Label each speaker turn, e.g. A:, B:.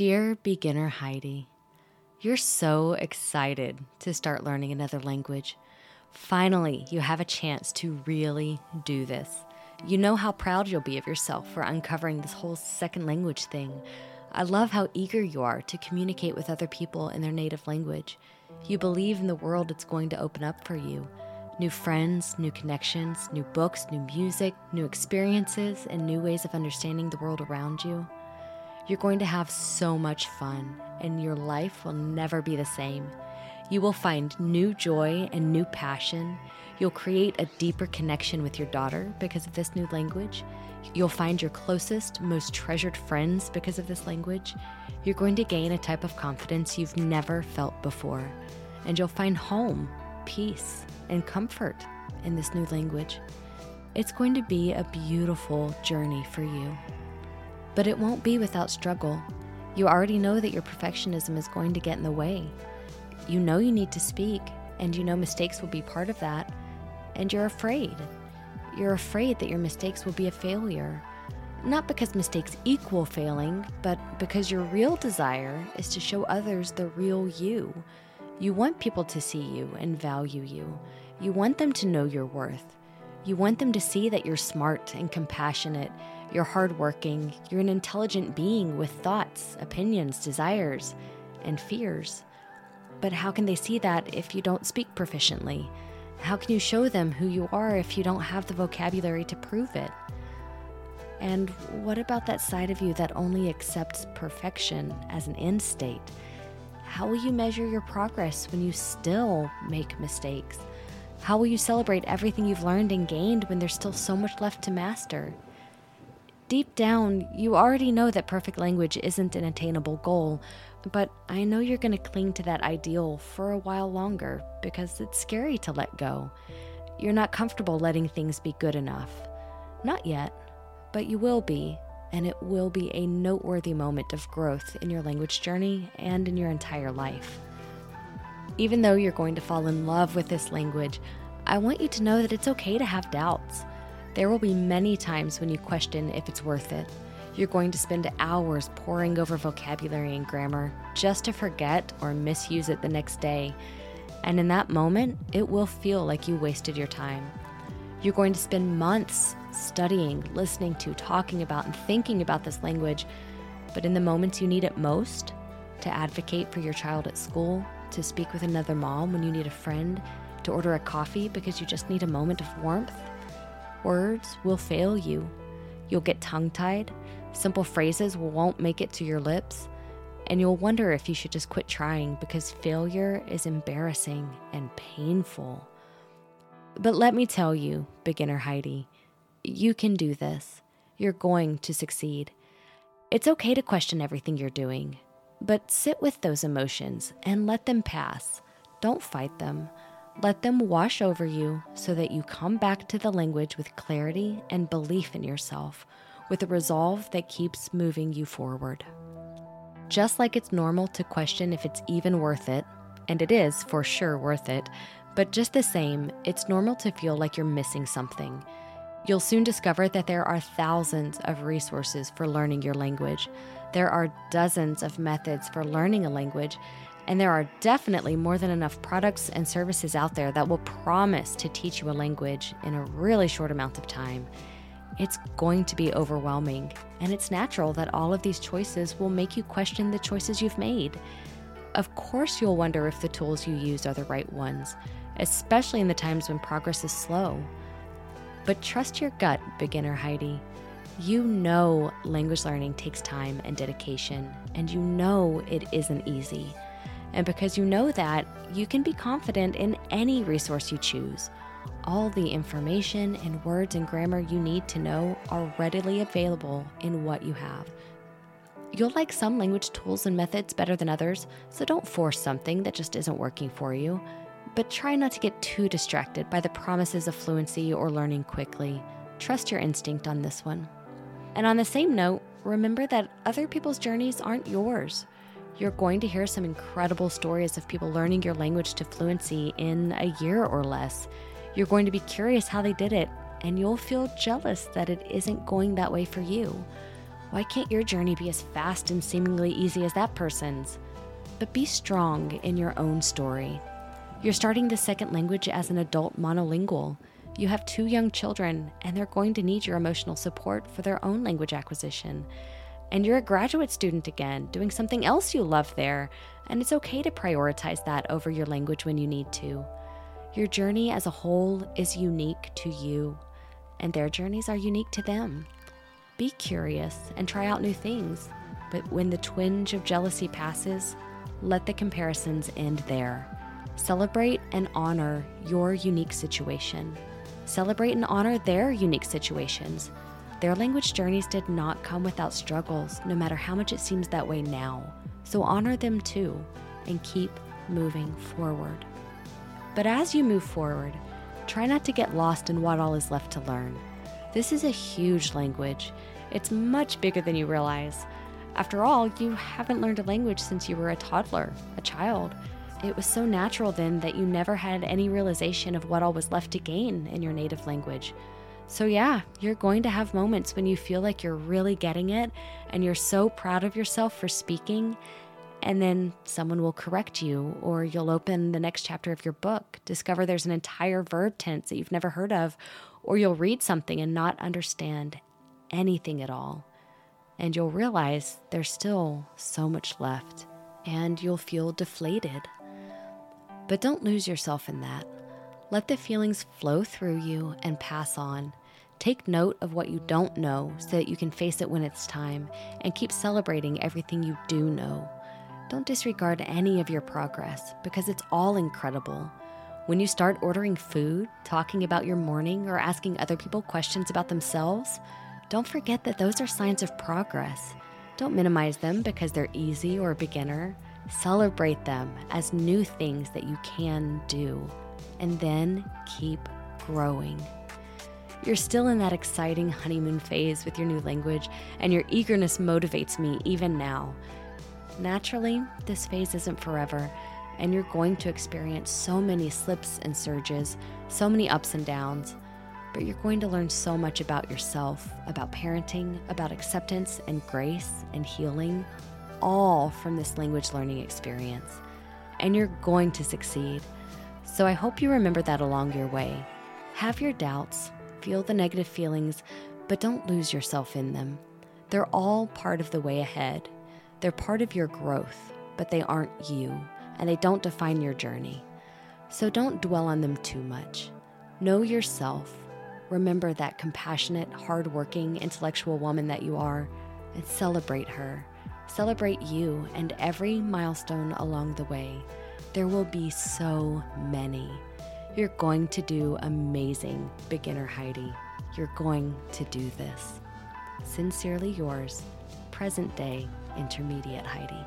A: Dear beginner Heidi, you're so excited to start learning another language. Finally, you have a chance to really do this. You know how proud you'll be of yourself for uncovering this whole second language thing. I love how eager you are to communicate with other people in their native language. You believe in the world it's going to open up for you new friends, new connections, new books, new music, new experiences, and new ways of understanding the world around you. You're going to have so much fun, and your life will never be the same. You will find new joy and new passion. You'll create a deeper connection with your daughter because of this new language. You'll find your closest, most treasured friends because of this language. You're going to gain a type of confidence you've never felt before. And you'll find home, peace, and comfort in this new language. It's going to be a beautiful journey for you. But it won't be without struggle. You already know that your perfectionism is going to get in the way. You know you need to speak, and you know mistakes will be part of that, and you're afraid. You're afraid that your mistakes will be a failure. Not because mistakes equal failing, but because your real desire is to show others the real you. You want people to see you and value you. You want them to know your worth. You want them to see that you're smart and compassionate, you're hardworking, you're an intelligent being with thoughts, opinions, desires, and fears. But how can they see that if you don't speak proficiently? How can you show them who you are if you don't have the vocabulary to prove it? And what about that side of you that only accepts perfection as an end state? How will you measure your progress when you still make mistakes? How will you celebrate everything you've learned and gained when there's still so much left to master? Deep down, you already know that perfect language isn't an attainable goal, but I know you're going to cling to that ideal for a while longer because it's scary to let go. You're not comfortable letting things be good enough. Not yet, but you will be, and it will be a noteworthy moment of growth in your language journey and in your entire life. Even though you're going to fall in love with this language, I want you to know that it's okay to have doubts. There will be many times when you question if it's worth it. You're going to spend hours poring over vocabulary and grammar just to forget or misuse it the next day. And in that moment, it will feel like you wasted your time. You're going to spend months studying, listening to, talking about, and thinking about this language. But in the moments you need it most, to advocate for your child at school, to speak with another mom when you need a friend, to order a coffee because you just need a moment of warmth. Words will fail you. You'll get tongue tied, simple phrases won't make it to your lips, and you'll wonder if you should just quit trying because failure is embarrassing and painful. But let me tell you, beginner Heidi, you can do this. You're going to succeed. It's okay to question everything you're doing. But sit with those emotions and let them pass. Don't fight them. Let them wash over you so that you come back to the language with clarity and belief in yourself, with a resolve that keeps moving you forward. Just like it's normal to question if it's even worth it, and it is for sure worth it, but just the same, it's normal to feel like you're missing something. You'll soon discover that there are thousands of resources for learning your language. There are dozens of methods for learning a language, and there are definitely more than enough products and services out there that will promise to teach you a language in a really short amount of time. It's going to be overwhelming, and it's natural that all of these choices will make you question the choices you've made. Of course, you'll wonder if the tools you use are the right ones, especially in the times when progress is slow. But trust your gut, beginner Heidi. You know language learning takes time and dedication, and you know it isn't easy. And because you know that, you can be confident in any resource you choose. All the information and words and grammar you need to know are readily available in what you have. You'll like some language tools and methods better than others, so don't force something that just isn't working for you but try not to get too distracted by the promises of fluency or learning quickly. Trust your instinct on this one. And on the same note, remember that other people's journeys aren't yours. You're going to hear some incredible stories of people learning your language to fluency in a year or less. You're going to be curious how they did it, and you'll feel jealous that it isn't going that way for you. Why can't your journey be as fast and seemingly easy as that person's? But be strong in your own story. You're starting the second language as an adult monolingual. You have two young children, and they're going to need your emotional support for their own language acquisition. And you're a graduate student again, doing something else you love there, and it's okay to prioritize that over your language when you need to. Your journey as a whole is unique to you, and their journeys are unique to them. Be curious and try out new things, but when the twinge of jealousy passes, let the comparisons end there. Celebrate and honor your unique situation. Celebrate and honor their unique situations. Their language journeys did not come without struggles, no matter how much it seems that way now. So honor them too and keep moving forward. But as you move forward, try not to get lost in what all is left to learn. This is a huge language. It's much bigger than you realize. After all, you haven't learned a language since you were a toddler, a child. It was so natural then that you never had any realization of what all was left to gain in your native language. So, yeah, you're going to have moments when you feel like you're really getting it and you're so proud of yourself for speaking. And then someone will correct you, or you'll open the next chapter of your book, discover there's an entire verb tense that you've never heard of, or you'll read something and not understand anything at all. And you'll realize there's still so much left, and you'll feel deflated. But don't lose yourself in that. Let the feelings flow through you and pass on. Take note of what you don't know so that you can face it when it's time, and keep celebrating everything you do know. Don't disregard any of your progress because it's all incredible. When you start ordering food, talking about your morning, or asking other people questions about themselves, don't forget that those are signs of progress. Don't minimize them because they're easy or beginner. Celebrate them as new things that you can do, and then keep growing. You're still in that exciting honeymoon phase with your new language, and your eagerness motivates me even now. Naturally, this phase isn't forever, and you're going to experience so many slips and surges, so many ups and downs. But you're going to learn so much about yourself, about parenting, about acceptance and grace and healing, all from this language learning experience. And you're going to succeed. So I hope you remember that along your way. Have your doubts, feel the negative feelings, but don't lose yourself in them. They're all part of the way ahead. They're part of your growth, but they aren't you, and they don't define your journey. So don't dwell on them too much. Know yourself. Remember that compassionate, hardworking, intellectual woman that you are, and celebrate her. Celebrate you and every milestone along the way. There will be so many. You're going to do amazing, beginner Heidi. You're going to do this. Sincerely yours, present day intermediate Heidi.